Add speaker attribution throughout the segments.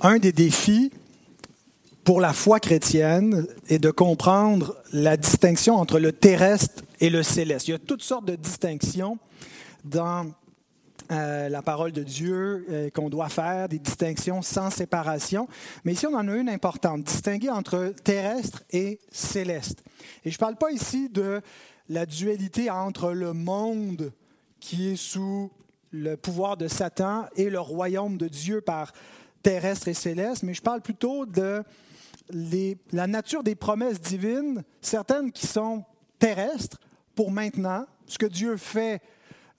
Speaker 1: un des défis pour la foi chrétienne est de comprendre la distinction entre le terrestre et le céleste. Il y a toutes sortes de distinctions dans euh, la parole de Dieu euh, qu'on doit faire, des distinctions sans séparation. Mais ici, on en a une importante, distinguer entre terrestre et céleste. Et je ne parle pas ici de la dualité entre le monde qui est sous le pouvoir de Satan et le royaume de Dieu par terrestre et céleste, mais je parle plutôt de la nature des promesses divines, certaines qui sont terrestres pour maintenant, ce que Dieu fait,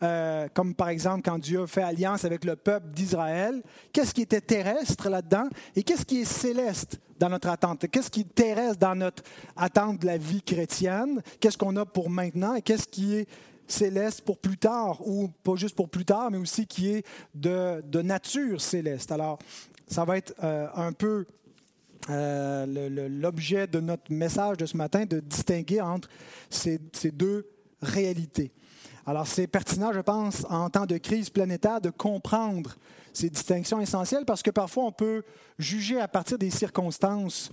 Speaker 1: euh, comme par exemple quand Dieu fait alliance avec le peuple d'Israël, qu'est-ce qui était terrestre là-dedans et qu'est-ce qui est céleste dans notre attente, qu'est-ce qui est terrestre dans notre attente de la vie chrétienne, qu'est-ce qu'on a pour maintenant et qu'est-ce qui est céleste pour plus tard, ou pas juste pour plus tard, mais aussi qui est de, de nature céleste? Alors, ça va être euh, un peu euh, l'objet de notre message de ce matin, de distinguer entre ces, deux réalités. Alors c'est pertinent, je pense, en temps de crise planétaire, de comprendre ces distinctions essentielles parce que parfois on peut juger à partir des circonstances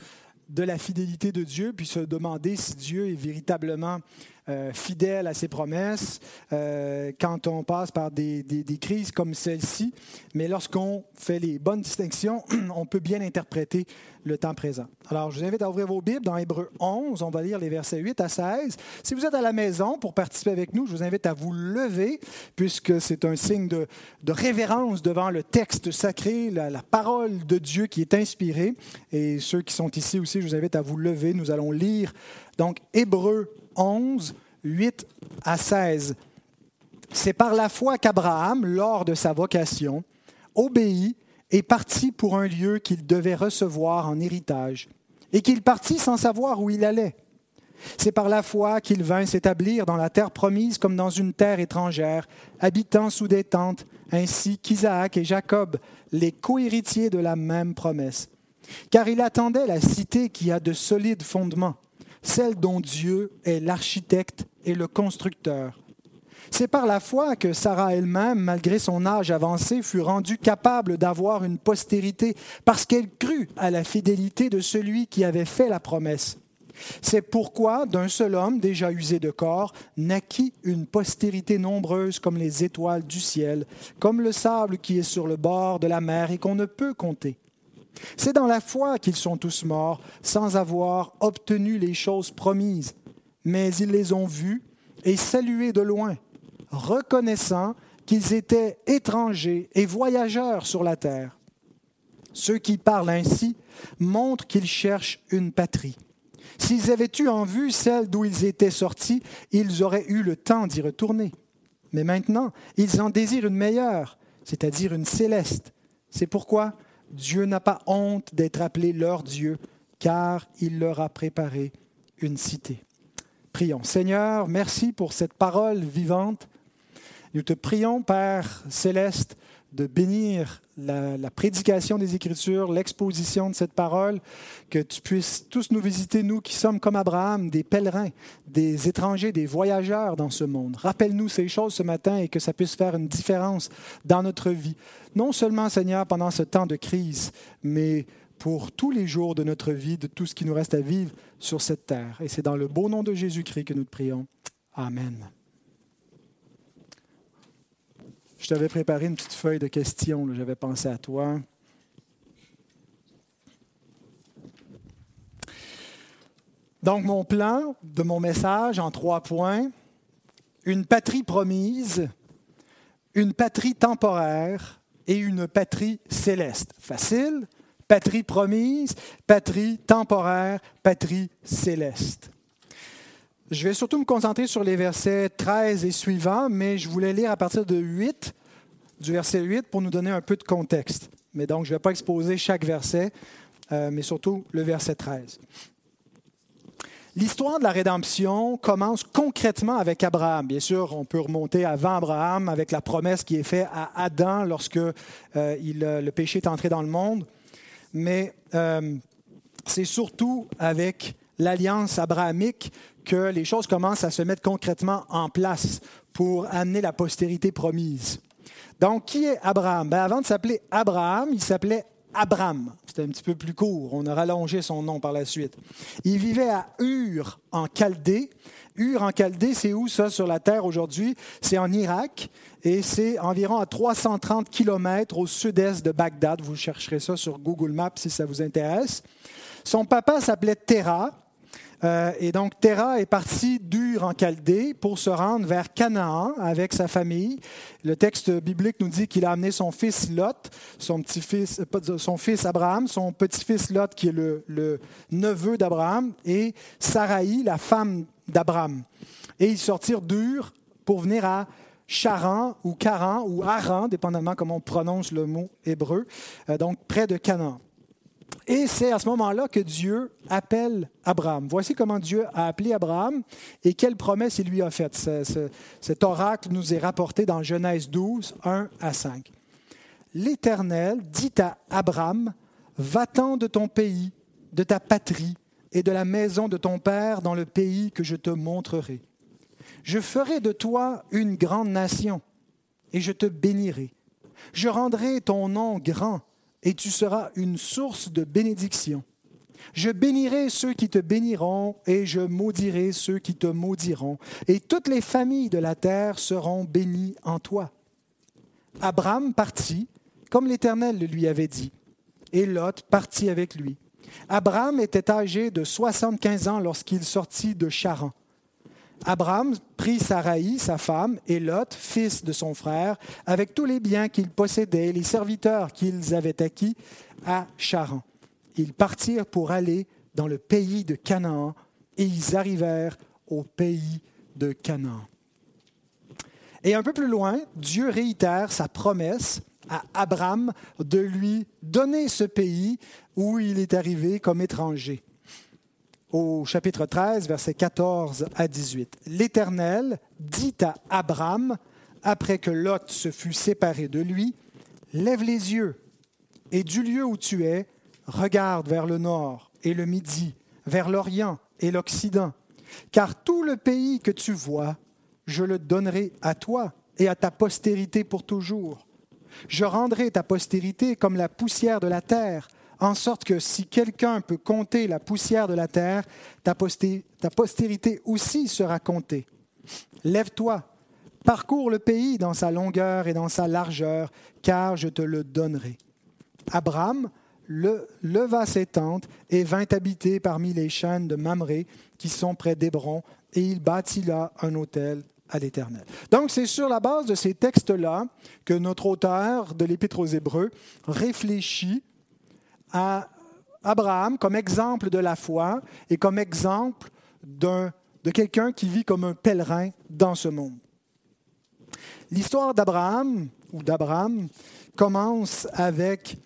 Speaker 1: de la fidélité de Dieu, puis se demander si Dieu est véritablement euh, fidèle à ses promesses euh, quand on passe par des, crises comme celle-ci. Mais lorsqu'on fait les bonnes distinctions, on peut bien interpréter le temps présent. Alors, je vous invite à ouvrir vos Bibles dans Hébreu 11. On va lire les versets 8 à 16. Si vous êtes à la maison pour participer avec nous, je vous invite à vous lever, puisque c'est un signe de, révérence devant le texte sacré, la, la parole de Dieu qui est inspirée. Et ceux qui sont ici aussi, je vous invite à vous lever. Nous allons lire donc Hébreu 11, 8 à 16. C'est par la foi qu'Abraham, lors de sa vocation, obéit et partit pour un lieu qu'il devait recevoir en héritage, et qu'il partit sans savoir où il allait. C'est par la foi qu'il vint s'établir dans la terre promise comme dans une terre étrangère, habitant sous des tentes, ainsi qu'Isaac et Jacob, les cohéritiers de la même promesse. Car il attendait la cité qui a de solides fondements celle dont Dieu est l'architecte et le constructeur. C'est par la foi que Sarah elle-même, malgré son âge avancé, fut rendue capable d'avoir une postérité, parce qu'elle crut à la fidélité de celui qui avait fait la promesse. C'est pourquoi, d'un seul homme déjà usé de corps, naquit une postérité nombreuse comme les étoiles du ciel, comme le sable qui est sur le bord de la mer et qu'on ne peut compter. C'est dans la foi qu'ils sont tous morts sans avoir obtenu les choses promises, mais ils les ont vues et saluées de loin, reconnaissant qu'ils étaient étrangers et voyageurs sur la terre. Ceux qui parlent ainsi montrent qu'ils cherchent une patrie. S'ils avaient eu en vue celle d'où ils étaient sortis, ils auraient eu le temps d'y retourner. Mais maintenant, ils en désirent une meilleure, c'est-à-dire une céleste. C'est pourquoi Dieu n'a pas honte d'être appelé leur Dieu, car il leur a préparé une cité. Prions. Seigneur, merci pour cette parole vivante. Nous te prions, Père céleste, de bénir la, prédication des Écritures, l'exposition de cette parole, que tu puisses tous nous visiter, nous qui sommes comme Abraham, des pèlerins, des étrangers, des voyageurs dans ce monde. Rappelle-nous ces choses ce matin et que ça puisse faire une différence dans notre vie. Non seulement, Seigneur, pendant ce temps de crise, mais pour tous les jours de notre vie, de tout ce qui nous reste à vivre sur cette terre. Et c'est dans le beau nom de Jésus-Christ que nous te prions. Amen. Je t'avais préparé une petite feuille de questions, j'avais pensé à toi. Donc, mon plan de mon message en trois points, une patrie promise, une patrie temporaire et une patrie céleste. Facile, patrie promise, patrie temporaire, patrie céleste. Je vais surtout me concentrer sur les versets 13 et suivants, mais je voulais lire à partir de 8, du verset 8, pour nous donner un peu de contexte. Mais donc, je ne vais pas exposer chaque verset, euh, mais surtout le verset 13. L'histoire de la rédemption commence concrètement avec Abraham. Bien sûr, on peut remonter avant Abraham avec la promesse qui est faite à Adam lorsque euh, euh, le péché est entré dans le monde. Mais c'est surtout avec l'alliance abrahamique que les choses commencent à se mettre concrètement en place pour amener la postérité promise. Donc, qui est Abraham? Ben, Avant de s'appeler Abraham, il s'appelait Abram. C'était un petit peu plus court. On a rallongé son nom par la suite. Il vivait à Ur, en Chaldée. Ur, en Chaldée, c'est où ça sur la terre aujourd'hui? C'est en Irak et c'est environ à 330 km au sud-est de Bagdad. Vous chercherez ça sur Google Maps si ça vous intéresse. Son papa s'appelait Terah. Euh, et donc, Terah est parti d'Ur en Chaldée pour se rendre vers Canaan avec sa famille. Le texte biblique nous dit qu'il a amené son fils Lot, son, petit-fils, euh, son fils Abraham, son petit-fils Lot qui est le, neveu d'Abraham, et Sarai, la femme d'Abraham. Et ils sortirent d'Ur pour venir à Charan ou Caran ou Aran, dépendamment comment on prononce le mot hébreu, euh, donc près de Canaan. Et c'est à ce moment-là que Dieu appelle Abraham. Voici comment Dieu a appelé Abraham et quelle promesse il lui a faite. cet oracle nous est rapporté dans Genèse 12, 1 à 5. L'Éternel dit à Abraham, Va-t'en de ton pays, de ta patrie et de la maison de ton père dans le pays que je te montrerai. Je ferai de toi une grande nation et je te bénirai. Je rendrai ton nom grand et tu seras une source de bénédiction. Je bénirai ceux qui te béniront et je maudirai ceux qui te maudiront, et toutes les familles de la terre seront bénies en toi. Abraham partit, comme l'Éternel lui avait dit, et Lot partit avec lui. Abraham était âgé de 75 ans lorsqu'il sortit de Charan. Abraham prit Sarai, sa femme, et Lot, fils de son frère, avec tous les biens qu'il possédait, les serviteurs qu'ils avaient acquis à Charan. Ils partirent pour aller dans le pays de Canaan, et ils arrivèrent au pays de Canaan. Et un peu plus loin, Dieu réitère sa promesse à Abraham de lui donner ce pays où il est arrivé comme étranger au chapitre 13, versets 14 à 18. L'Éternel dit à Abraham, après que Lot se fut séparé de lui, Lève les yeux et du lieu où tu es, regarde vers le nord et le midi, vers l'Orient et l'Occident, car tout le pays que tu vois, je le donnerai à toi et à ta postérité pour toujours. Je rendrai ta postérité comme la poussière de la terre, en sorte que si quelqu'un peut compter la poussière de la terre, ta, postérité aussi sera comptée. Lève-toi, parcours le pays dans sa longueur et dans sa largeur, car je te le donnerai. Abraham le, leva ses tentes et vint habiter parmi les chaînes de Mamré qui sont près d'Hébron, et il bâtit là un hôtel à l'Éternel. Donc c'est sur la base de ces textes-là que notre auteur de l'Épître aux Hébreux réfléchit à Abraham comme exemple de la foi et comme exemple de quelqu'un qui vit comme un pèlerin dans ce monde. L'histoire d'Abraham ou d'Abraham commence avec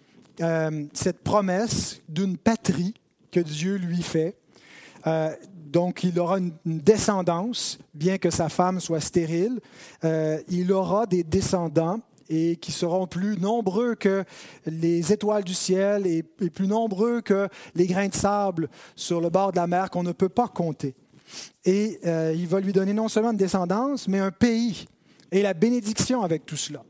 Speaker 1: euh, cette promesse d'une patrie que Dieu lui fait. Euh, donc, il aura une, descendance, bien que sa femme soit stérile. Euh, il aura des descendants et qui seront plus nombreux que les étoiles du ciel et, plus nombreux que les grains de sable sur le bord de la mer qu'on ne peut pas compter. Et euh, il va lui donner non seulement une descendance, mais un pays et la bénédiction avec tout cela.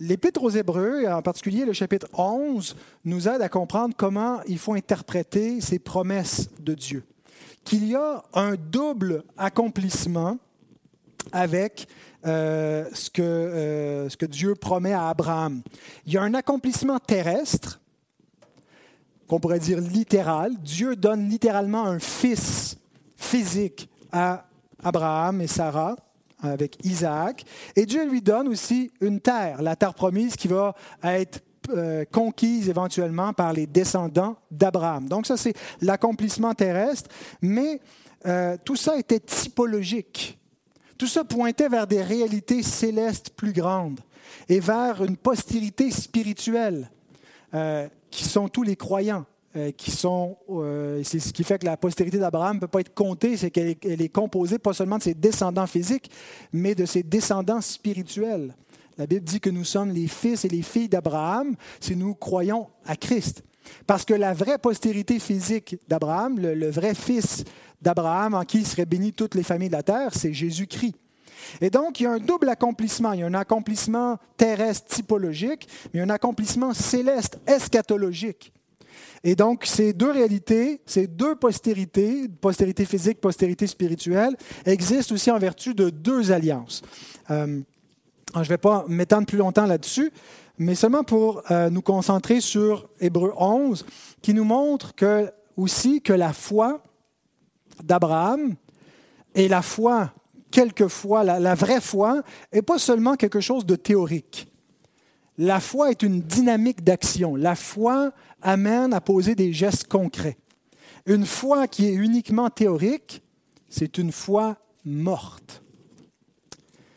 Speaker 1: L'Épître aux Hébreux, en particulier le chapitre 11, nous aide à comprendre comment il faut interpréter ces promesses de Dieu. Qu'il y a un double accomplissement avec euh, ce, que, euh, ce que Dieu promet à Abraham. Il y a un accomplissement terrestre, qu'on pourrait dire littéral. Dieu donne littéralement un fils physique à Abraham et Sarah avec Isaac. Et Dieu lui donne aussi une terre, la terre promise qui va être euh, conquise éventuellement par les descendants d'Abraham. Donc ça, c'est l'accomplissement terrestre, mais tout ça était typologique. Tout ça pointait vers des réalités célestes plus grandes et vers une postérité spirituelle euh, qui sont tous les croyants. Euh, qui sont, euh, c'est ce qui fait que la postérité d'Abraham ne peut pas être comptée, c'est qu'elle est, composée pas seulement de ses descendants physiques, mais de ses descendants spirituels. La Bible dit que nous sommes les fils et les filles d'Abraham si nous croyons à Christ. Parce que la vraie postérité physique d'Abraham, le, vrai fils d'Abraham en qui seraient bénies toutes les familles de la terre, c'est Jésus-Christ. Et donc, il y a un double accomplissement. Il y a un accomplissement terrestre typologique, mais un accomplissement céleste eschatologique. Et donc, ces deux réalités, ces deux postérités, postérité physique, postérité spirituelle, existent aussi en vertu de deux alliances. Euh, je ne vais pas m'étendre plus longtemps là-dessus, mais seulement pour euh, nous concentrer sur Hébreu 11, qui nous montre que, aussi que la foi d'Abraham et la foi, quelquefois, la, vraie foi, n'est pas seulement quelque chose de théorique. La foi est une dynamique d'action. La foi amène à poser des gestes concrets. Une foi qui est uniquement théorique, c'est une foi morte.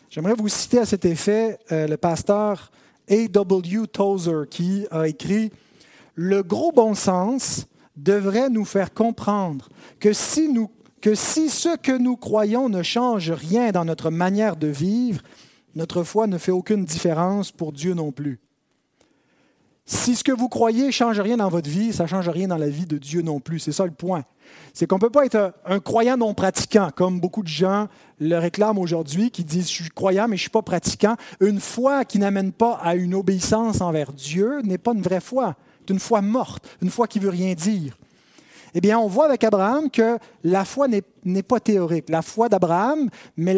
Speaker 1: J'aimerais vous citer à cet effet euh, le pasteur A.W. Tozer qui a écrit Le gros bon sens devrait nous faire comprendre que si, que si ce que nous croyons ne change rien dans notre manière de vivre, notre foi ne fait aucune différence pour Dieu non plus. Si ce que vous croyez ne change rien dans votre vie, ça ne change rien dans la vie de Dieu non plus. C'est ça le point. C'est qu'on ne peut pas être un, croyant non pratiquant, comme beaucoup de gens le réclament aujourd'hui, qui disent Je suis croyant, mais je ne suis pas pratiquant. Une foi qui n'amène pas à une obéissance envers Dieu n'est pas une vraie foi. C'est une foi morte, une foi qui ne veut rien dire. Eh bien, on voit avec Abraham que la foi n'est pas théorique. La foi d'Abraham, mais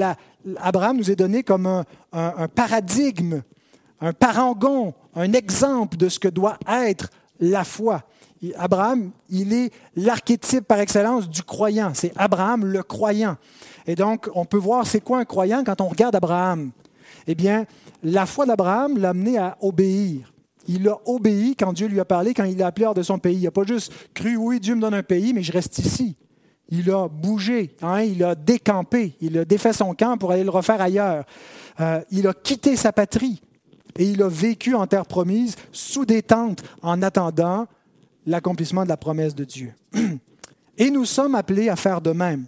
Speaker 1: Abraham nous est donné comme un paradigme un parangon, un exemple de ce que doit être la foi. Abraham, il est l'archétype par excellence du croyant. C'est Abraham le croyant. Et donc, on peut voir c'est quoi un croyant quand on regarde Abraham. Eh bien, la foi d'Abraham l'a amené à obéir. Il a obéi quand Dieu lui a parlé, quand il l'a appelé hors de son pays. Il n'a pas juste cru, oui, Dieu me donne un pays, mais je reste ici. Il a bougé, hein, il a décampé, il a défait son camp pour aller le refaire ailleurs. Euh, il a quitté sa patrie et il a vécu en terre promise sous des tentes en attendant l'accomplissement de la promesse de Dieu. Et nous sommes appelés à faire de même.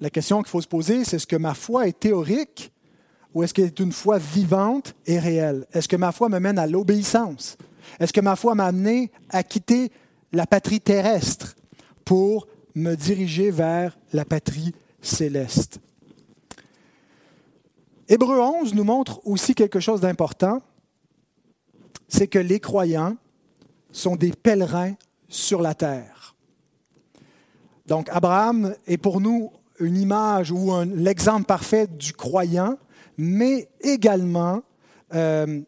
Speaker 1: La question qu'il faut se poser, c'est est-ce que ma foi est théorique ou est-ce qu'elle est une foi vivante et réelle? Est-ce que ma foi me mène à l'obéissance? Est-ce que ma foi m'a amené à quitter la patrie terrestre pour me diriger vers la patrie céleste? Hébreu 11 nous montre aussi quelque chose d'important, c'est que les croyants sont des pèlerins sur la terre. Donc Abraham est pour nous une image ou l'exemple parfait du croyant, mais également euh,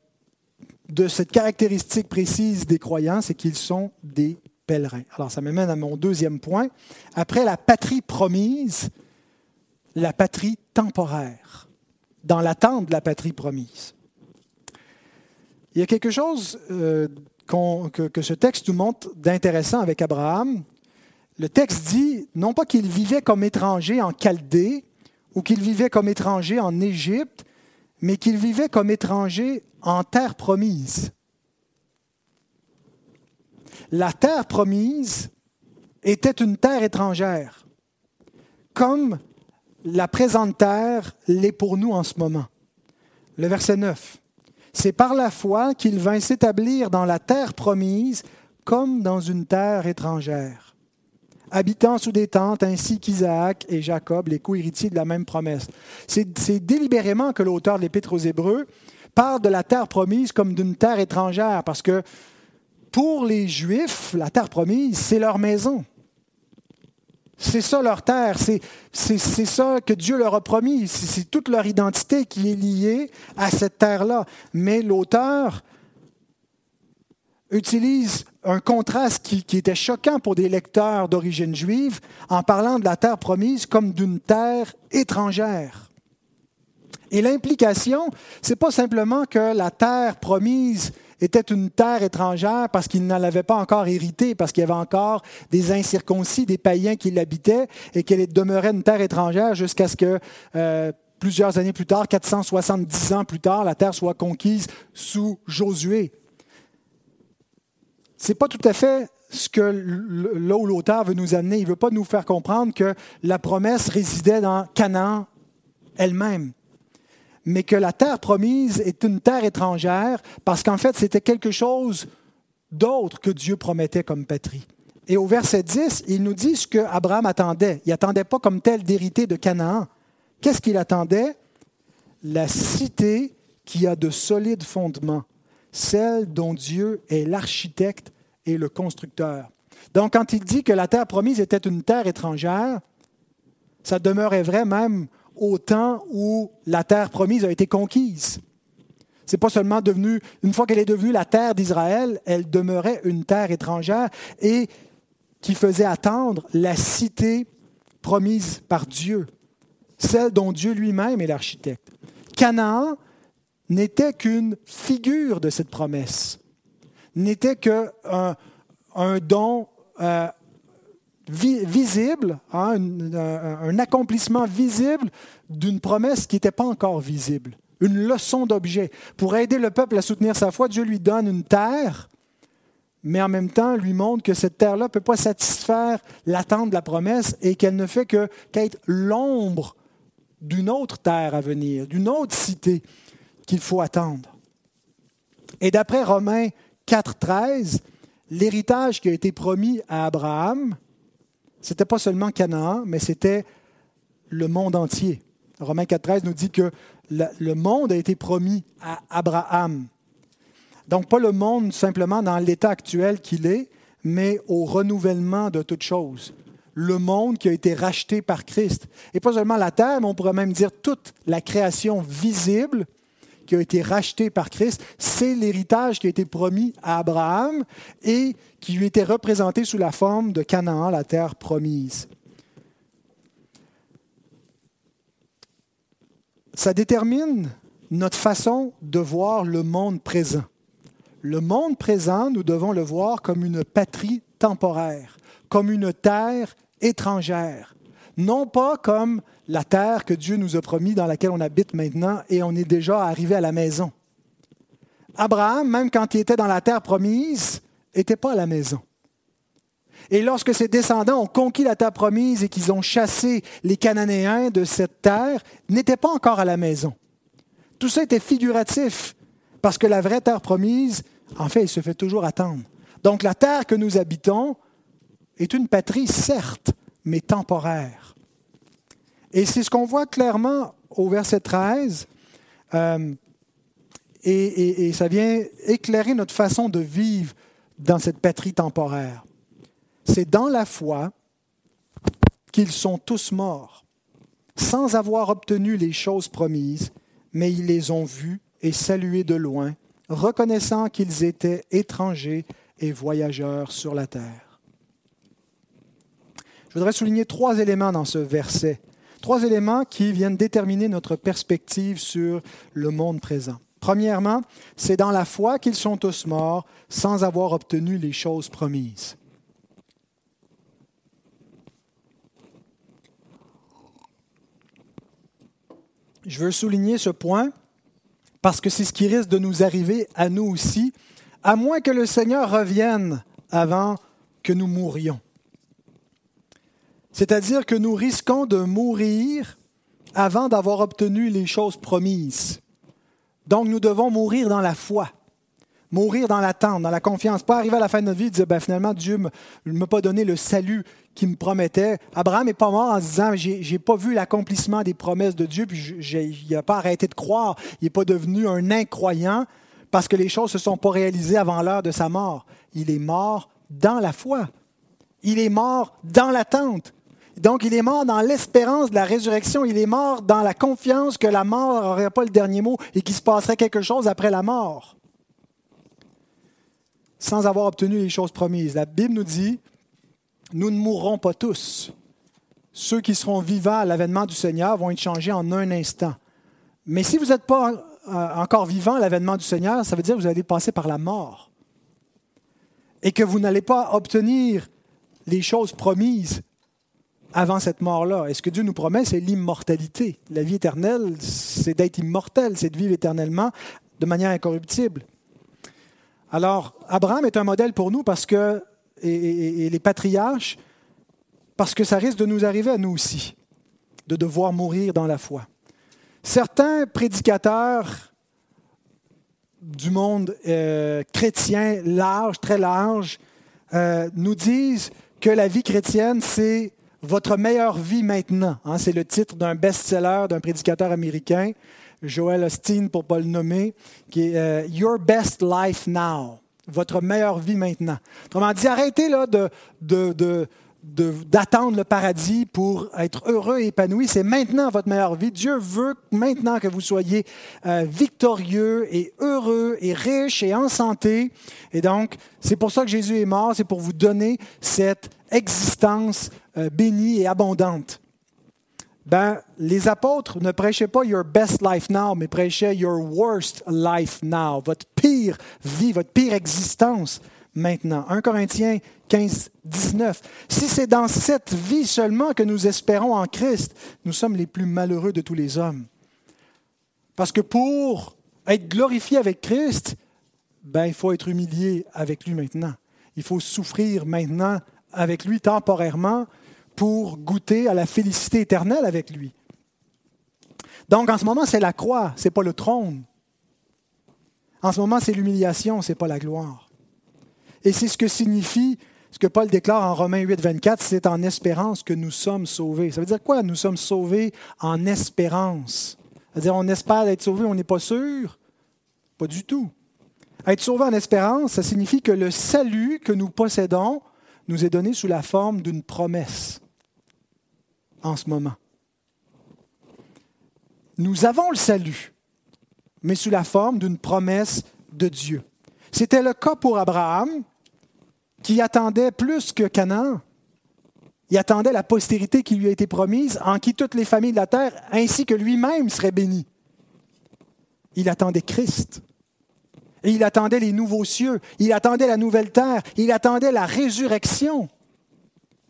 Speaker 1: de cette caractéristique précise des croyants, c'est qu'ils sont des pèlerins. Alors ça m'amène à mon deuxième point. Après la patrie promise, la patrie temporaire dans l'attente de la patrie promise. Il y a quelque chose euh, que, que, ce texte nous montre d'intéressant avec Abraham. Le texte dit non pas qu'il vivait comme étranger en Chaldée ou qu'il vivait comme étranger en Égypte, mais qu'il vivait comme étranger en terre promise. La terre promise était une terre étrangère, comme la présente terre l'est pour nous en ce moment. Le verset 9. C'est par la foi qu'il vint s'établir dans la terre promise comme dans une terre étrangère, habitant sous des tentes ainsi qu'Isaac et Jacob, les co-héritiers de la même promesse. C'est délibérément que l'auteur de l'Épître aux Hébreux parle de la terre promise comme d'une terre étrangère, parce que pour les Juifs, la terre promise, c'est leur maison. C'est ça leur terre, c'est, ça que Dieu leur a promis, c'est, toute leur identité qui est liée à cette terre-là. Mais l'auteur utilise un contraste qui, qui, était choquant pour des lecteurs d'origine juive en parlant de la terre promise comme d'une terre étrangère. Et l'implication, c'est pas simplement que la terre promise était une terre étrangère parce qu'il n'en avait pas encore hérité, parce qu'il y avait encore des incirconcis, des païens qui l'habitaient et qu'elle demeurait une terre étrangère jusqu'à ce que euh, plusieurs années plus tard, 470 ans plus tard, la terre soit conquise sous Josué. Ce n'est pas tout à fait ce que là l'auteur veut nous amener. Il ne veut pas nous faire comprendre que la promesse résidait dans Canaan elle-même mais que la terre promise est une terre étrangère parce qu'en fait, c'était quelque chose d'autre que Dieu promettait comme patrie. Et au verset 10, il nous dit ce qu'Abraham attendait. Il n'attendait pas comme tel d'hériter de Canaan, Qu'est-ce qu'il attendait? La cité qui a de solides fondements, celle dont Dieu est l'architecte et le constructeur. Donc quand il dit que la terre promise était une terre étrangère, ça demeurait vrai même au temps où la terre promise a été conquise. C'est pas seulement devenu, une fois qu'elle est devenue la terre d'Israël, elle demeurait une terre étrangère et qui faisait attendre la cité promise par Dieu, celle dont Dieu lui-même est l'architecte. Canaan n'était qu'une figure de cette promesse, n'était qu'un un don euh, visible, hein, un, accomplissement visible d'une promesse qui n'était pas encore visible, une leçon d'objet. Pour aider le peuple à soutenir sa foi, Dieu lui donne une terre, mais en même temps lui montre que cette terre-là ne peut pas satisfaire l'attente de la promesse et qu'elle ne fait que qu'être l'ombre d'une autre terre à venir, d'une autre cité qu'il faut attendre. Et d'après Romains 4.13, l'héritage qui a été promis à Abraham, ce n'était pas seulement Canaan, mais c'était le monde entier. Romains 4.13 nous dit que le monde a été promis à Abraham. Donc pas le monde simplement dans l'état actuel qu'il est, mais au renouvellement de toutes choses. Le monde qui a été racheté par Christ. Et pas seulement la terre, mais on pourrait même dire toute la création visible qui a été racheté par Christ, c'est l'héritage qui a été promis à Abraham et qui lui était représenté sous la forme de Canaan, la terre promise. Ça détermine notre façon de voir le monde présent. Le monde présent, nous devons le voir comme une patrie temporaire, comme une terre étrangère, non pas comme la terre que Dieu nous a promis, dans laquelle on habite maintenant, et on est déjà arrivé à la maison. Abraham, même quand il était dans la terre promise, n'était pas à la maison. Et lorsque ses descendants ont conquis la terre promise et qu'ils ont chassé les Cananéens de cette terre, n'était pas encore à la maison. Tout ça était figuratif, parce que la vraie terre promise, en fait, elle se fait toujours attendre. Donc la terre que nous habitons est une patrie, certes, mais temporaire. Et c'est ce qu'on voit clairement au verset 13. Euh, et, ça vient éclairer notre façon de vivre dans cette patrie temporaire. C'est dans la foi qu'ils sont tous morts, sans avoir obtenu les choses promises, mais ils les ont vues et saluées de loin, reconnaissant qu'ils étaient étrangers et voyageurs sur la terre. Je voudrais souligner trois éléments dans ce verset Trois éléments qui viennent déterminer notre perspective sur le monde présent. Premièrement, c'est dans la foi qu'ils sont tous morts sans avoir obtenu les choses promises. Je veux souligner ce point parce que c'est ce qui risque de nous arriver à nous aussi, à moins que le Seigneur revienne avant que nous mourions. C'est-à-dire que nous risquons de mourir avant d'avoir obtenu les choses promises. Donc nous devons mourir dans la foi, mourir dans l'attente, dans la confiance. Pas arriver à la fin de notre vie et dire ben, finalement Dieu ne m'a pas donné le salut qu'il me promettait. Abraham n'est pas mort en se disant j'ai, pas vu l'accomplissement des promesses de Dieu, puis il n'a pas arrêté de croire. Il n'est pas devenu un incroyant parce que les choses ne se sont pas réalisées avant l'heure de sa mort. Il est mort dans la foi. Il est mort dans l'attente. Donc, il est mort dans l'espérance de la résurrection. Il est mort dans la confiance que la mort n'aurait pas le dernier mot et qu'il se passerait quelque chose après la mort, sans avoir obtenu les choses promises. La Bible nous dit, nous ne mourrons pas tous. Ceux qui seront vivants à l'avènement du Seigneur vont être changés en un instant. Mais si vous n'êtes pas euh, encore vivant à l'avènement du Seigneur, ça veut dire que vous allez passer par la mort. Et que vous n'allez pas obtenir les choses promises avant cette mort-là. Et ce que Dieu nous promet, c'est l'immortalité. La vie éternelle, c'est d'être immortel, c'est de vivre éternellement de manière incorruptible. Alors, Abraham est un modèle pour nous parce que, et, les patriarches, parce que ça risque de nous arriver à nous aussi, de devoir mourir dans la foi. Certains prédicateurs du monde euh, chrétien large, très large, euh, nous disent que la vie chrétienne, c'est votre meilleure vie maintenant. Hein, c'est le titre d'un best-seller d'un prédicateur américain, Joel Osteen pour ne pas le nommer, qui est euh, Your Best Life Now. Votre meilleure vie maintenant. Autrement dit, arrêtez là, de, de d'attendre le paradis pour être heureux et épanoui. C'est maintenant votre meilleure vie. Dieu veut maintenant que vous soyez euh, victorieux et heureux et riche et en santé. Et donc, c'est pour ça que Jésus est mort, c'est pour vous donner cette existence euh, bénie et abondante. Ben, les apôtres ne prêchaient pas Your best life now, mais prêchaient Your worst life now, votre pire vie, votre pire existence maintenant. 1 Corinthiens 15, 19. Si c'est dans cette vie seulement que nous espérons en Christ, nous sommes les plus malheureux de tous les hommes. Parce que pour être glorifié avec Christ, ben, il faut être humilié avec lui maintenant. Il faut souffrir maintenant avec lui temporairement pour goûter à la félicité éternelle avec lui. Donc en ce moment, c'est la croix, ce n'est pas le trône. En ce moment, c'est l'humiliation, ce n'est pas la gloire. Et c'est ce que signifie ce que Paul déclare en Romains 8, 24, c'est en espérance que nous sommes sauvés. Ça veut dire quoi? Nous sommes sauvés en espérance? C'est-à-dire, on espère être sauvés, on n'est pas sûr? Pas du tout. Être sauvé en espérance, ça signifie que le salut que nous possédons nous est donné sous la forme d'une promesse en ce moment. Nous avons le salut, mais sous la forme d'une promesse de Dieu. C'était le cas pour Abraham, qui attendait plus que Canaan. Il attendait la postérité qui lui a été promise, en qui toutes les familles de la terre, ainsi que lui-même, seraient bénies. Il attendait Christ. Et il attendait les nouveaux cieux. Il attendait la nouvelle terre. Il attendait la résurrection.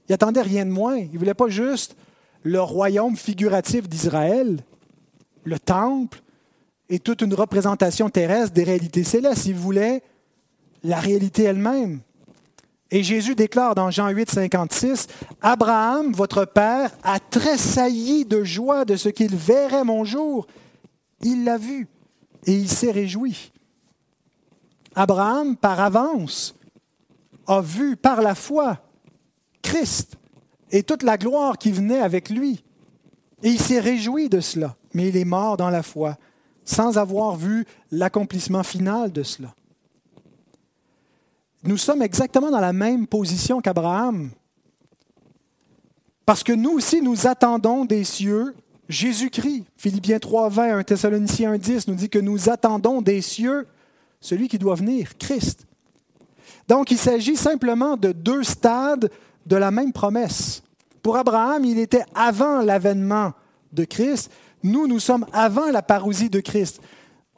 Speaker 1: Il attendait rien de moins. Il ne voulait pas juste le royaume figuratif d'Israël, le temple et toute une représentation terrestre des réalités célestes. Il voulait la réalité elle-même. Et Jésus déclare dans Jean 8, 56, Abraham, votre père, a tressailli de joie de ce qu'il verrait mon jour. Il l'a vu et il s'est réjoui. Abraham, par avance, a vu par la foi Christ et toute la gloire qui venait avec lui. Et il s'est réjoui de cela, mais il est mort dans la foi, sans avoir vu l'accomplissement final de cela nous sommes exactement dans la même position qu'Abraham. Parce que nous aussi, nous attendons des cieux Jésus-Christ. Philippiens 3, 20, 1 Thessaloniciens 1, 10 nous dit que nous attendons des cieux celui qui doit venir, Christ. Donc, il s'agit simplement de deux stades de la même promesse. Pour Abraham, il était avant l'avènement de Christ. Nous, nous sommes avant la parousie de Christ.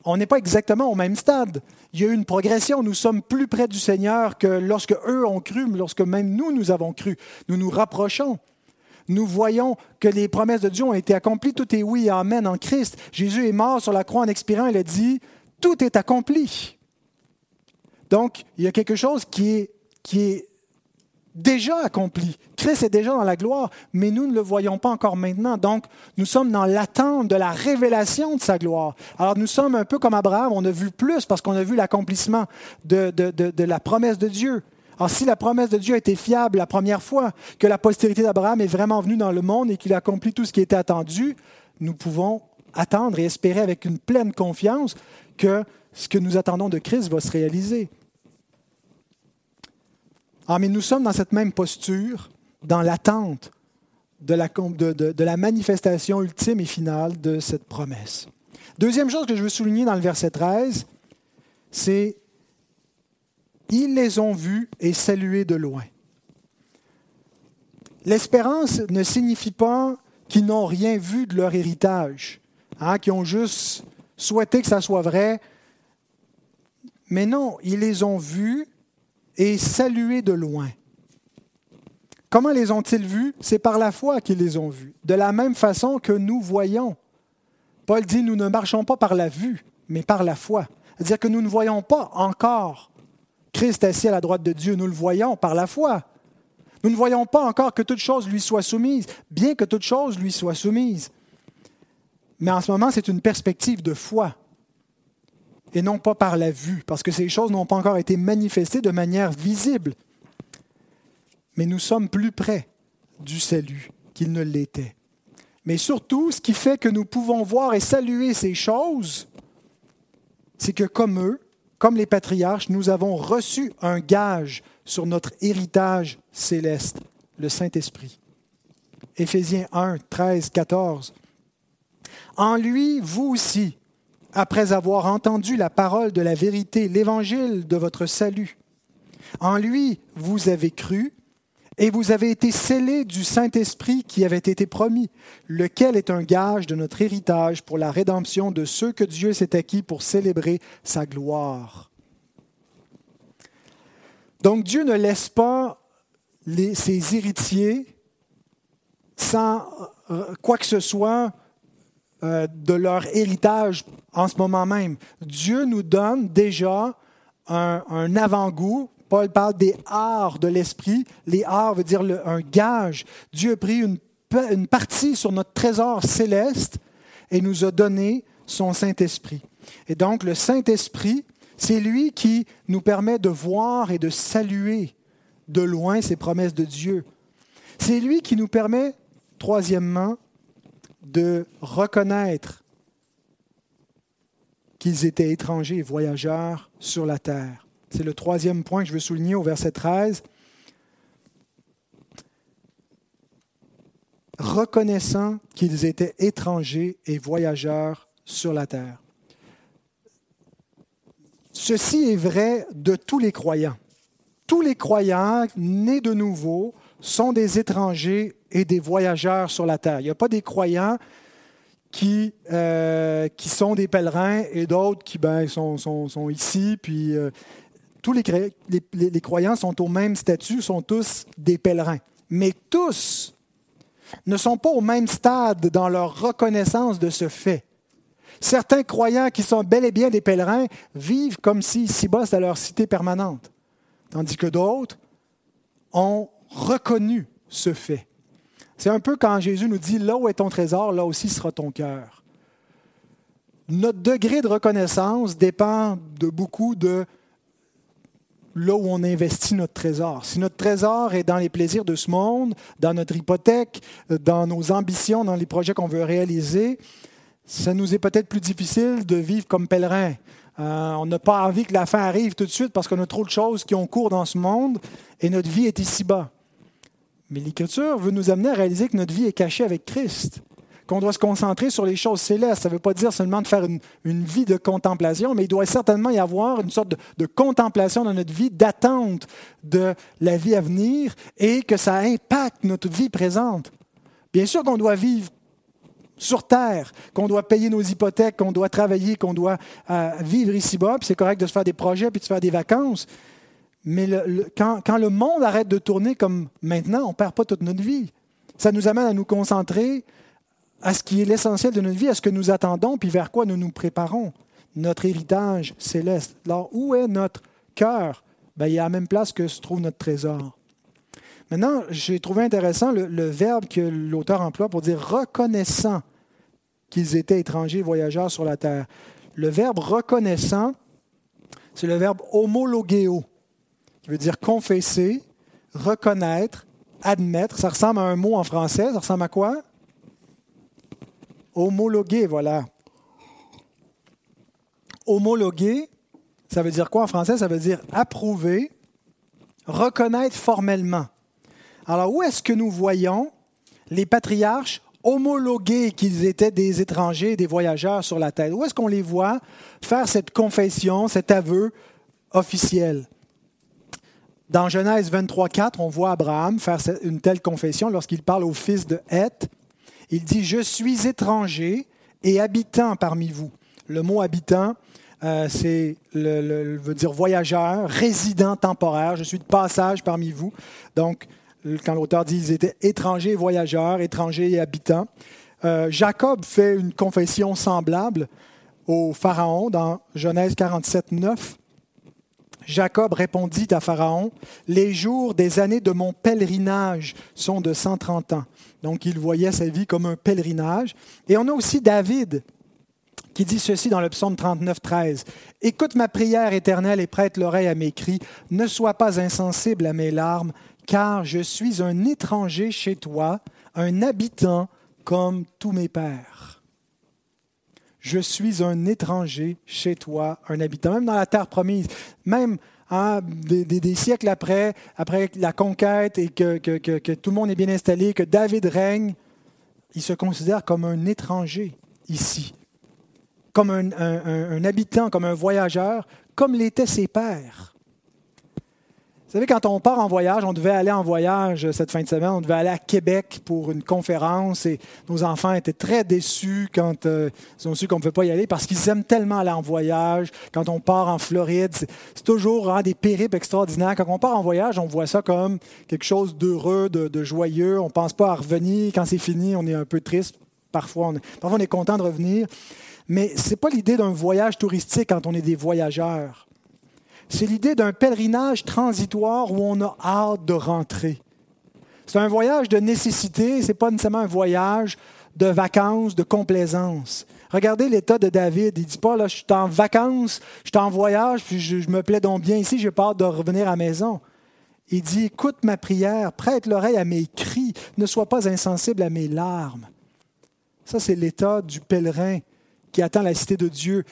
Speaker 1: On n'est pas exactement au même stade il y a eu une progression. Nous sommes plus près du Seigneur que lorsque eux ont cru, lorsque même nous, nous avons cru. Nous nous rapprochons. Nous voyons que les promesses de Dieu ont été accomplies. Tout est oui et amen en Christ. Jésus est mort sur la croix en expirant. Il a dit, tout est accompli. Donc, il y a quelque chose qui est, qui est déjà accompli. Christ est déjà dans la gloire, mais nous ne le voyons pas encore maintenant. Donc, nous sommes dans l'attente de la révélation de sa gloire. Alors, nous sommes un peu comme Abraham, on a vu plus parce qu'on a vu l'accomplissement de, de, la promesse de Dieu. Alors, si la promesse de Dieu a été fiable la première fois, que la postérité d'Abraham est vraiment venue dans le monde et qu'il a accompli tout ce qui était attendu, nous pouvons attendre et espérer avec une pleine confiance que ce que nous attendons de Christ va se réaliser. Ah, mais nous sommes dans cette même posture, dans l'attente de la, manifestation ultime et finale de cette promesse. Deuxième chose que je veux souligner dans le verset 13, c'est ils les ont vus et salués de loin. L'espérance ne signifie pas qu'ils n'ont rien vu de leur héritage, hein, qu'ils ont juste souhaité que ça soit vrai. Mais non, ils les ont vus et salués de loin. Comment les ont-ils vus? C'est par la foi qu'ils les ont vus, de la même façon que nous voyons. Paul dit, nous ne marchons pas par la vue, mais par la foi. C'est-à-dire que nous ne voyons pas encore Christ assis à la droite de Dieu, nous le voyons par la foi. Nous ne voyons pas encore que toute chose lui soit soumise, bien que toute chose lui soit soumise. Mais en ce moment, c'est une perspective de foi et non pas par la vue, parce que ces choses n'ont pas encore été manifestées de manière visible. Mais nous sommes plus près du salut qu'ils ne l'étaient. Mais surtout, ce qui fait que nous pouvons voir et saluer ces choses, c'est que comme eux, comme les patriarches, nous avons reçu un gage sur notre héritage céleste, le Saint-Esprit. Éphésiens 1, 13, 14. En lui, vous aussi, après avoir entendu la parole de la vérité, l'évangile de votre salut, en lui, vous avez cru et vous avez été scellés du Saint-Esprit qui avait été promis, lequel est un gage de notre héritage pour la rédemption de ceux que Dieu s'est acquis pour célébrer sa gloire. Donc Dieu ne laisse pas ses héritiers sans euh, quoi que ce soit euh, de leur héritage en ce moment même. Dieu nous donne déjà un, avant-goût Paul parle des arts de l'esprit. Les arts veut dire un gage. Dieu a pris une, une partie sur notre trésor céleste et nous a donné son Saint-Esprit. Et donc le Saint-Esprit, c'est lui qui nous permet de voir et de saluer de loin ces promesses de Dieu. C'est lui qui nous permet, troisièmement, de reconnaître qu'ils étaient étrangers et voyageurs sur la terre. C'est le troisième point que je veux souligner au verset 13. Reconnaissant qu'ils étaient étrangers et voyageurs sur la terre. Ceci est vrai de tous les croyants. Tous les croyants nés de nouveau sont des étrangers et des voyageurs sur la terre. Il n'y a pas des croyants qui, euh, qui sont des pèlerins et d'autres qui ben, sont, sont, ici, puis euh, tous les, croyants sont au même statut, sont tous des pèlerins. Mais tous ne sont pas au même stade dans leur reconnaissance de ce fait. Certains croyants qui sont bel et bien des pèlerins vivent comme si ici-bas c'était leur cité permanente, tandis que d'autres ont reconnu ce fait. C'est un peu quand Jésus nous dit, là où est ton trésor, là aussi sera ton cœur. Notre degré de reconnaissance dépend de beaucoup de là où on investit notre trésor. Si notre trésor est dans les plaisirs de ce monde, dans notre hypothèque, dans nos ambitions, dans les projets qu'on veut réaliser, ça nous est peut-être plus difficile de vivre comme pèlerin. Euh, on n'a pas envie que la fin arrive tout de suite parce qu'on a trop de choses qui ont cours dans ce monde et notre vie est ici-bas. Mais l'Écriture veut nous amener à réaliser que notre vie est cachée avec Christ qu'on doit se concentrer sur les choses célestes. Ça ne veut pas dire seulement de faire une, vie de contemplation, mais il doit certainement y avoir une sorte de, contemplation dans notre vie, d'attente de la vie à venir et que ça impacte notre vie présente. Bien sûr qu'on doit vivre sur Terre, qu'on doit payer nos hypothèques, qu'on doit travailler, qu'on doit euh, vivre ici-bas, puis c'est correct de se faire des projets, puis de se faire des vacances. Mais quand, quand, le monde arrête de tourner comme maintenant, on ne perd pas toute notre vie. Ça nous amène à nous concentrer à ce qui est l'essentiel de notre vie, à ce que nous attendons, puis vers quoi nous nous préparons, notre héritage céleste. Alors, où est notre cœur? Ben, il est à la même place que se trouve notre trésor. Maintenant, j'ai trouvé intéressant le, verbe que l'auteur emploie pour dire reconnaissant qu'ils étaient étrangers voyageurs sur la terre. Le verbe reconnaissant, c'est le verbe homologéo, veut dire confesser, reconnaître, admettre. Ça ressemble à un mot en français. Ça ressemble à quoi? Homologué, voilà. Homologué, ça veut dire quoi en français? Ça veut dire approuver, reconnaître formellement. Alors, où est-ce que nous voyons les patriarches homologuer qu'ils étaient des étrangers, des voyageurs sur la terre? Où est-ce qu'on les voit faire cette confession, cet aveu officiel? Dans Genèse 23, 4, on voit Abraham faire une telle confession lorsqu'il parle au fils de Heth il dit, je suis étranger et habitant parmi vous. Le mot habitant, euh, c'est le, veut dire voyageur, résident temporaire. Je suis de passage parmi vous. Donc, quand l'auteur dit qu'ils étaient étrangers et voyageurs, étrangers et habitants. Euh, Jacob fait une confession semblable au Pharaon dans Genèse 47, 9. Jacob répondit à Pharaon, Les jours des années de mon pèlerinage sont de 130 ans. Donc il voyait sa vie comme un pèlerinage. Et on a aussi David qui dit ceci dans le psaume 39, 13. Écoute ma prière éternelle et prête l'oreille à mes cris. Ne sois pas insensible à mes larmes, car je suis un étranger chez toi, un habitant comme tous mes pères. Je suis un étranger chez toi, un habitant, même dans la terre promise, même hein, des, siècles après, après la conquête et que, que, tout le monde est bien installé, que David règne, il se considère comme un étranger ici, comme un habitant, comme un voyageur, comme l'étaient ses pères. Vous savez, quand on part en voyage, on devait aller en voyage cette fin de semaine, on devait aller à Québec pour une conférence et nos enfants étaient très déçus quand euh, ils ont su qu'on ne pouvait pas y aller parce qu'ils aiment tellement aller en voyage. Quand on part en Floride, c'est toujours hein, des périples extraordinaires. Quand on part en voyage, on voit ça comme quelque chose d'heureux, de, joyeux. On ne pense pas à revenir. Quand c'est fini, on est un peu triste. Parfois, parfois, on est content de revenir. Mais ce n'est pas l'idée d'un voyage touristique quand on est des voyageurs c'est l'idée d'un pèlerinage transitoire où on a hâte de rentrer. C'est un voyage de nécessité, ce n'est pas nécessairement un voyage de vacances, de complaisance. Regardez l'état de David. Il ne dit pas, là, je suis en vacances, je suis en voyage, puis je, me plais donc bien ici, j'ai peur de revenir à la maison. Il dit, écoute ma prière, prête l'oreille à mes cris, ne sois pas insensible à mes larmes. Ça, c'est l'état du pèlerin qui attend la cité de Dieu.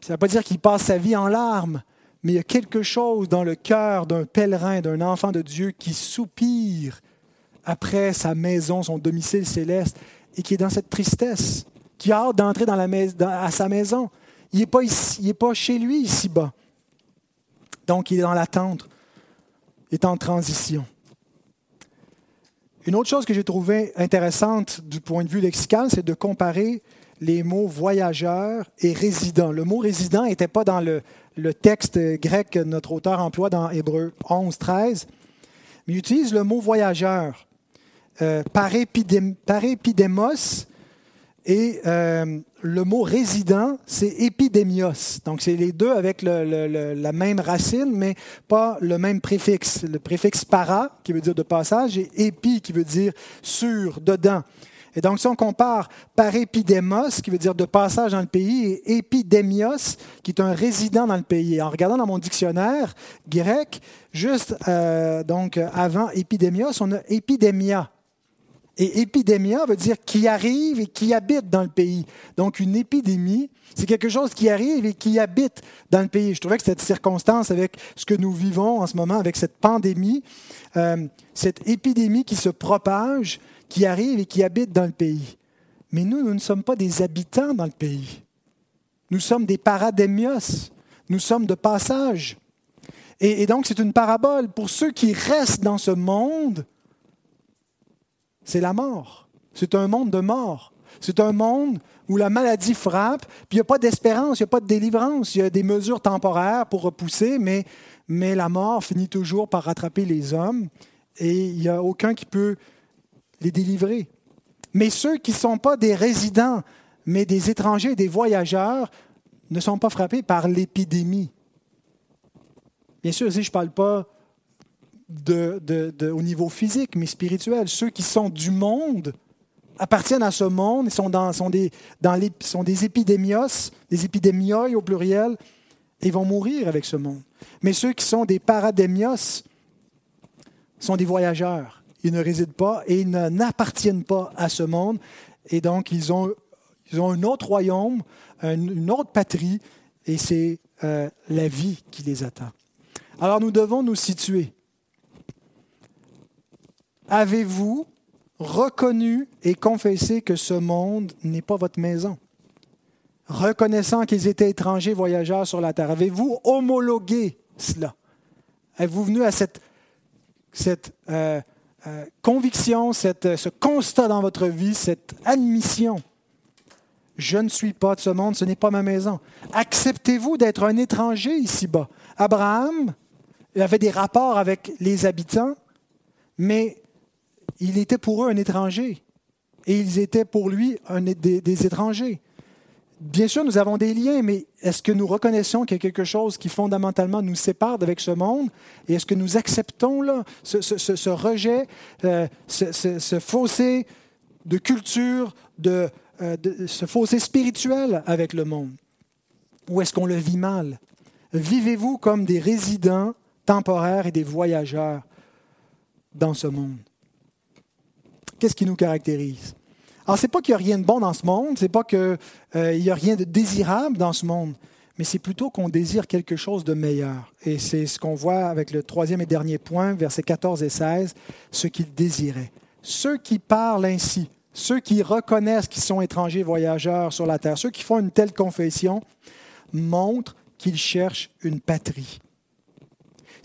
Speaker 1: Ça ne veut pas dire qu'il passe sa vie en larmes, mais il y a quelque chose dans le cœur d'un pèlerin, d'un enfant de Dieu qui soupire après sa maison, son domicile céleste, et qui est dans cette tristesse, qui a hâte d'entrer à sa maison. Il n'est pas, pas chez lui ici-bas. Donc, il est dans l'attente, il est en transition. Une autre chose que j'ai trouvée intéressante du point de vue lexical, c'est de comparer les mots voyageur et résident. Le mot résident n'était pas dans le, le texte grec que notre auteur emploie dans Hébreu 11, 13, mais il utilise le mot voyageur, euh, et euh, le mot résident, c'est épidémios. Donc, c'est les deux avec la même racine, mais pas le même préfixe. Le préfixe para, qui veut dire de passage, et épi, qui veut dire sur, dedans. Et donc, si on compare parépidémos, qui veut dire de passage dans le pays, et épidémios, qui est un résident dans le pays. En regardant dans mon dictionnaire grec, juste euh, donc avant épidémios, on a épidémia. Et épidémia veut dire qui arrive et qui habite dans le pays. Donc, une épidémie, c'est quelque chose qui arrive et qui habite dans le pays. Je trouvais que cette circonstance avec ce que nous vivons en ce moment, avec cette pandémie, euh, cette épidémie qui se propage, qui arrivent et qui habitent dans le pays. Mais nous, nous ne sommes pas des habitants dans le pays. Nous sommes des paradémios. Nous sommes de passage. Et, donc, c'est une parabole. Pour ceux qui restent dans ce monde, c'est la mort. C'est un monde de mort. C'est un monde où la maladie frappe, puis il n'y a pas d'espérance, il n'y a pas de délivrance. Il y a des mesures temporaires pour repousser, mais, mais la mort finit toujours par rattraper les hommes. Et il n'y a aucun qui peut les délivrer. Mais ceux qui ne sont pas des résidents, mais des étrangers, des voyageurs, ne sont pas frappés par l'épidémie. Bien sûr, si je ne parle pas de, au niveau physique, mais spirituel. Ceux qui sont du monde appartiennent à ce monde, ils sont, des, sont des épidémios, des épidémioi au pluriel, et vont mourir avec ce monde. Mais ceux qui sont des paradémios sont des voyageurs ils ne résident pas et ils n'appartiennent pas à ce monde. Et donc, ils ont, ils ont un autre royaume, une autre patrie, et c'est euh, la vie qui les attend. Alors, nous devons nous situer. Avez-vous reconnu et confessé que ce monde n'est pas votre maison? Reconnaissant qu'ils étaient étrangers voyageurs sur la terre, avez-vous homologué cela? Êtes-vous venu à cette, cette euh, euh, conviction, euh, ce constat dans votre vie, cette admission. Je ne suis pas de ce monde, ce n'est pas ma maison. Acceptez-vous d'être un étranger ici-bas? Abraham avait des rapports avec les habitants, mais il était pour eux un étranger. Et ils étaient pour lui des étrangers. Bien sûr, nous avons des liens, mais est-ce que nous reconnaissons qu'il y a quelque chose qui fondamentalement nous sépare d'avec ce monde? Et est-ce que nous acceptons ce, rejet, euh, ce, fossé de culture, euh, de, ce fossé spirituel avec le monde? Ou est-ce qu'on le vit mal? Vivez-vous comme des résidents temporaires et des voyageurs dans ce monde? Qu'est-ce qui nous caractérise? Alors, ce n'est pas qu'il n'y a rien de bon dans ce monde, ce n'est pas qu'il euh, n'y a rien de désirable dans ce monde, mais c'est plutôt qu'on désire quelque chose de meilleur. Et c'est ce qu'on voit avec le troisième et dernier point, versets 14 et 16, ce qu'ils désiraient. Ceux qui parlent ainsi, ceux qui reconnaissent qu'ils sont étrangers voyageurs sur la terre, ceux qui font une telle confession, montrent qu'ils cherchent une patrie.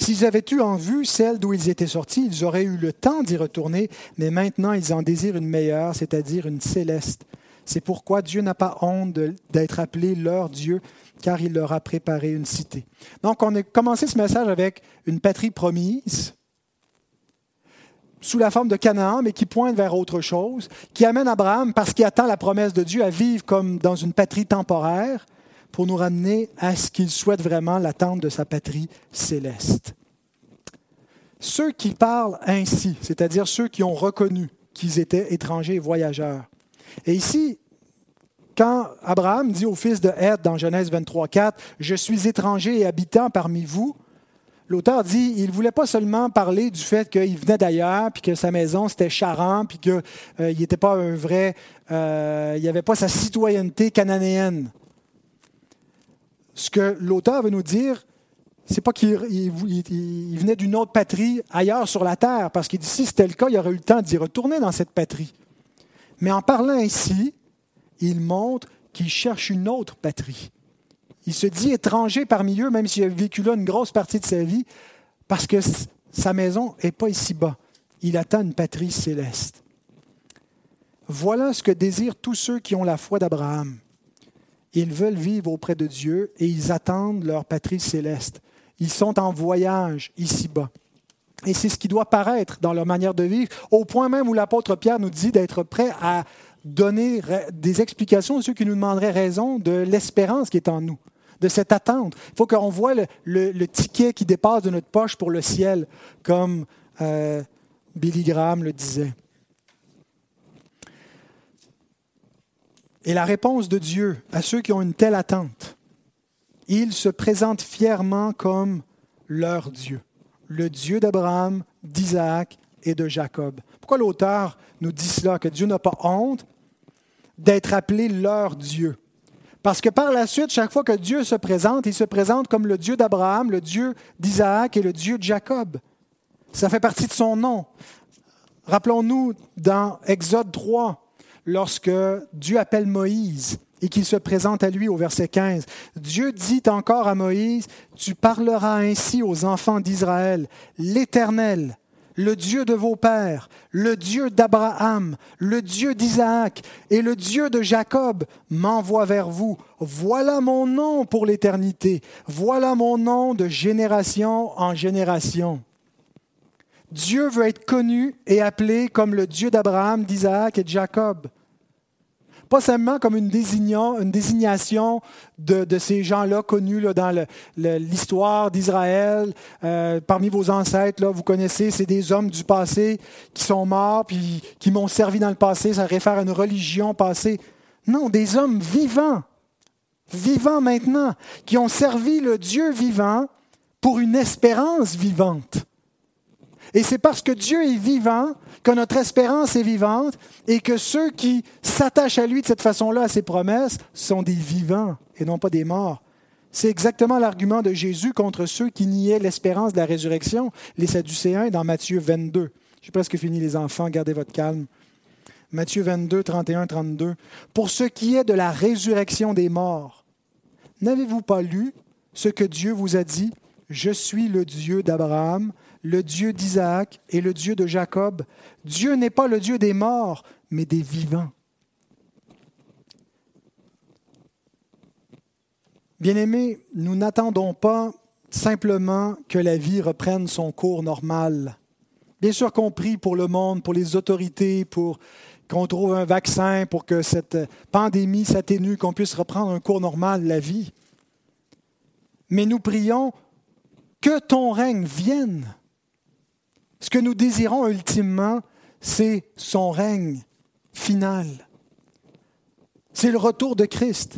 Speaker 1: S'ils avaient eu en vue celle d'où ils étaient sortis, ils auraient eu le temps d'y retourner, mais maintenant ils en désirent une meilleure, c'est-à-dire une céleste. C'est pourquoi Dieu n'a pas honte d'être appelé leur Dieu, car il leur a préparé une cité. Donc on a commencé ce message avec une patrie promise, sous la forme de Canaan, mais qui pointe vers autre chose, qui amène Abraham, parce qu'il attend la promesse de Dieu, à vivre comme dans une patrie temporaire, pour nous ramener à ce qu'il souhaite vraiment, l'attente de sa patrie céleste. Ceux qui parlent ainsi, c'est-à-dire ceux qui ont reconnu qu'ils étaient étrangers et voyageurs. Et ici, quand Abraham dit au fils de Heth dans Genèse 23, 4, Je suis étranger et habitant parmi vous, l'auteur dit il ne voulait pas seulement parler du fait qu'il venait d'ailleurs, puis que sa maison c'était Charan, puis qu'il euh, n'était pas un vrai, euh, il n'avait pas sa citoyenneté cananéenne ce que l'auteur veut nous dire, c'est pas qu'il venait d'une autre patrie ailleurs sur la terre, parce qu'il dit si c'était le cas, il aurait eu le temps d'y retourner dans cette patrie. Mais en parlant ainsi, il montre qu'il cherche une autre patrie. Il se dit étranger parmi eux, même s'il a vécu là une grosse partie de sa vie, parce que sa maison n'est pas ici-bas. Il attend une patrie céleste. Voilà ce que désirent tous ceux qui ont la foi d'Abraham. Ils veulent vivre auprès de Dieu et ils attendent leur patrie céleste. Ils sont en voyage ici-bas. Et c'est ce qui doit paraître dans leur manière de vivre, au point même où l'apôtre Pierre nous dit d'être prêt à donner des explications à ceux qui nous demanderaient raison de l'espérance qui est en nous, de cette attente. Il faut qu'on voit le, ticket qui dépasse de notre poche pour le ciel, comme euh, Billy Graham le disait. Et la réponse de Dieu à ceux qui ont une telle attente, il se présente fièrement comme leur Dieu, le Dieu d'Abraham, d'Isaac et de Jacob. Pourquoi l'auteur nous dit cela, que Dieu n'a pas honte d'être appelé leur Dieu? Parce que par la suite, chaque fois que Dieu se présente, il se présente comme le Dieu d'Abraham, le Dieu d'Isaac et le Dieu de Jacob. Ça fait partie de son nom. Rappelons-nous dans Exode 3, lorsque Dieu appelle Moïse et qu'il se présente à lui au verset 15. Dieu dit encore à Moïse, Tu parleras ainsi aux enfants d'Israël, l'Éternel, le Dieu de vos pères, le Dieu d'Abraham, le Dieu d'Isaac et le Dieu de Jacob m'envoie vers vous. Voilà mon nom pour l'éternité, voilà mon nom de génération en génération. Dieu veut être connu et appelé comme le Dieu d'Abraham, d'Isaac et de Jacob. Pas seulement comme une, désignation de, ces gens-là connus dans l'histoire d'Israël, euh, parmi vos ancêtres, vous connaissez, c'est des hommes du passé qui sont morts, puis qui m'ont servi dans le passé, ça réfère à une religion passée. Non, des hommes vivants, vivants maintenant, qui ont servi le Dieu vivant pour une espérance vivante. Et c'est parce que Dieu est vivant que notre espérance est vivante et que ceux qui s'attachent à lui de cette façon-là, à ses promesses, sont des vivants et non pas des morts. C'est exactement l'argument de Jésus contre ceux qui niaient l'espérance de la résurrection, les Sadducéens, dans Matthieu 22. J'ai presque fini, les enfants, gardez votre calme. Matthieu 22, 31, 32. Pour ce qui est de la résurrection des morts, n'avez-vous pas lu ce que Dieu vous a dit? Je suis le Dieu d'Abraham, le Dieu d'Isaac et le Dieu de Jacob. Dieu n'est pas le Dieu des morts, mais des vivants. Bien-aimés, nous n'attendons pas simplement que la vie reprenne son cours normal. Bien sûr compris pour le monde, pour les autorités, pour qu'on trouve un vaccin, pour que cette pandémie s'atténue, qu'on puisse reprendre un cours normal, la vie. Mais nous prions que ton règne vienne. Ce que nous désirons ultimement, c'est son règne final. C'est le retour de Christ.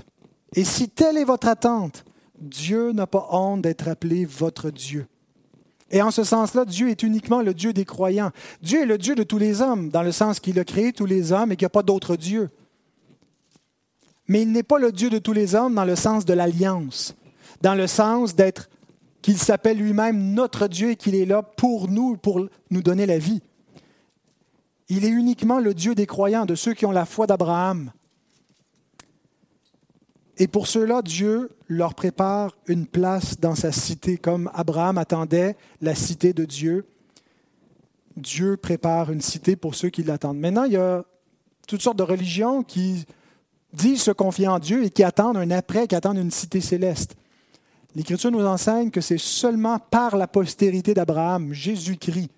Speaker 1: Et si telle est votre attente, Dieu n'a pas honte d'être appelé votre Dieu. Et en ce sens-là, Dieu est uniquement le Dieu des croyants. Dieu est le Dieu de tous les hommes, dans le sens qu'il a créé tous les hommes et qu'il n'y a pas d'autre Dieu. Mais il n'est pas le Dieu de tous les hommes dans le sens de l'alliance, dans le sens d'être qu'il s'appelle lui-même notre Dieu et qu'il est là pour nous, pour nous donner la vie. Il est uniquement le Dieu des croyants, de ceux qui ont la foi d'Abraham. Et pour ceux-là, Dieu leur prépare une place dans sa cité, comme Abraham attendait la cité de Dieu. Dieu prépare une cité pour ceux qui l'attendent. Maintenant, il y a toutes sortes de religions qui disent se confier en Dieu et qui attendent un après, qui attendent une cité céleste. L'Écriture nous enseigne que c'est seulement par la postérité d'Abraham, Jésus-Christ,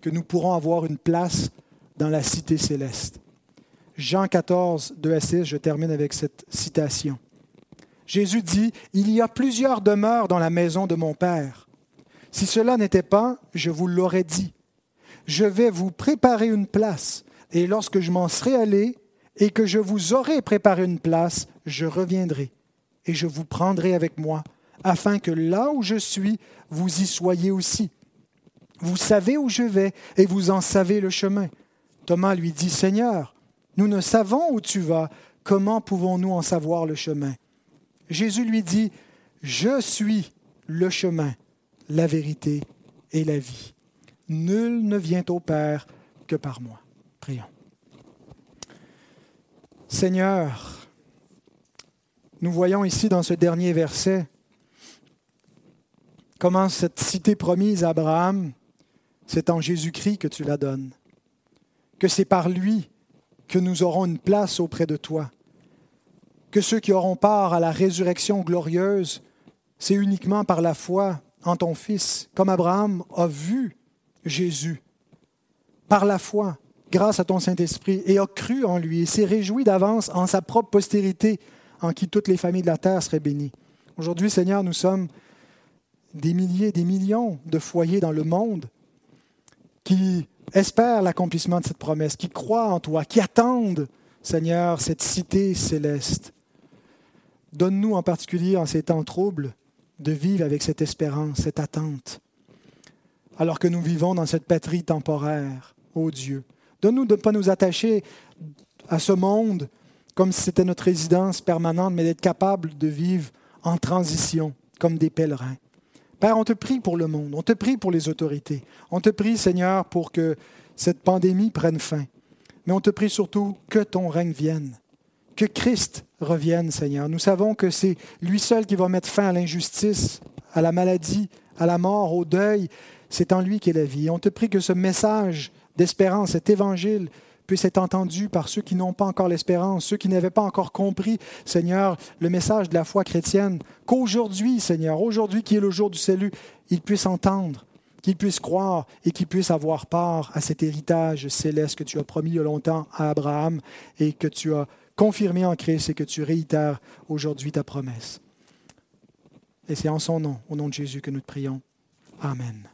Speaker 1: que nous pourrons avoir une place dans la cité céleste. Jean 14, 2 à 6, je termine avec cette citation. Jésus dit, Il y a plusieurs demeures dans la maison de mon Père. Si cela n'était pas, je vous l'aurais dit. Je vais vous préparer une place, et lorsque je m'en serai allé, et que je vous aurai préparé une place, je reviendrai, et je vous prendrai avec moi, afin que là où je suis, vous y soyez aussi. Vous savez où je vais, et vous en savez le chemin. Thomas lui dit, Seigneur, nous ne savons où tu vas, comment pouvons-nous en savoir le chemin? Jésus lui dit, Je suis le chemin, la vérité et la vie. Nul ne vient au Père que par moi. Prions. Seigneur, nous voyons ici dans ce dernier verset comment cette cité promise à Abraham, c'est en Jésus-Christ que tu la donnes, que c'est par lui que nous aurons une place auprès de toi. Que ceux qui auront part à la résurrection glorieuse, c'est uniquement par la foi en ton Fils, comme Abraham a vu Jésus, par la foi, grâce à ton Saint-Esprit, et a cru en lui, et s'est réjoui d'avance en sa propre postérité, en qui toutes les familles de la terre seraient bénies. Aujourd'hui, Seigneur, nous sommes des milliers, des millions de foyers dans le monde qui espèrent l'accomplissement de cette promesse, qui croient en toi, qui attendent, Seigneur, cette cité céleste. Donne-nous en particulier en ces temps troubles de vivre avec cette espérance, cette attente, alors que nous vivons dans cette patrie temporaire, ô Dieu. Donne-nous de ne pas nous attacher à ce monde comme si c'était notre résidence permanente, mais d'être capable de vivre en transition, comme des pèlerins. Père, on te prie pour le monde, on te prie pour les autorités, on te prie, Seigneur, pour que cette pandémie prenne fin, mais on te prie surtout que ton règne vienne, que Christ revienne, Seigneur. Nous savons que c'est lui seul qui va mettre fin à l'injustice, à la maladie, à la mort, au deuil. C'est en lui qu'est la vie. on te prie que ce message d'espérance, cet évangile, puisse être entendu par ceux qui n'ont pas encore l'espérance, ceux qui n'avaient pas encore compris, Seigneur, le message de la foi chrétienne, qu'aujourd'hui, Seigneur, aujourd'hui qui est le jour du salut, ils puissent entendre, qu'ils puissent croire et qu'ils puissent avoir part à cet héritage céleste que tu as promis il y a longtemps à Abraham et que tu as confirmé en Christ et que tu réitères aujourd'hui ta promesse. Et c'est en son nom, au nom de Jésus, que nous te prions. Amen.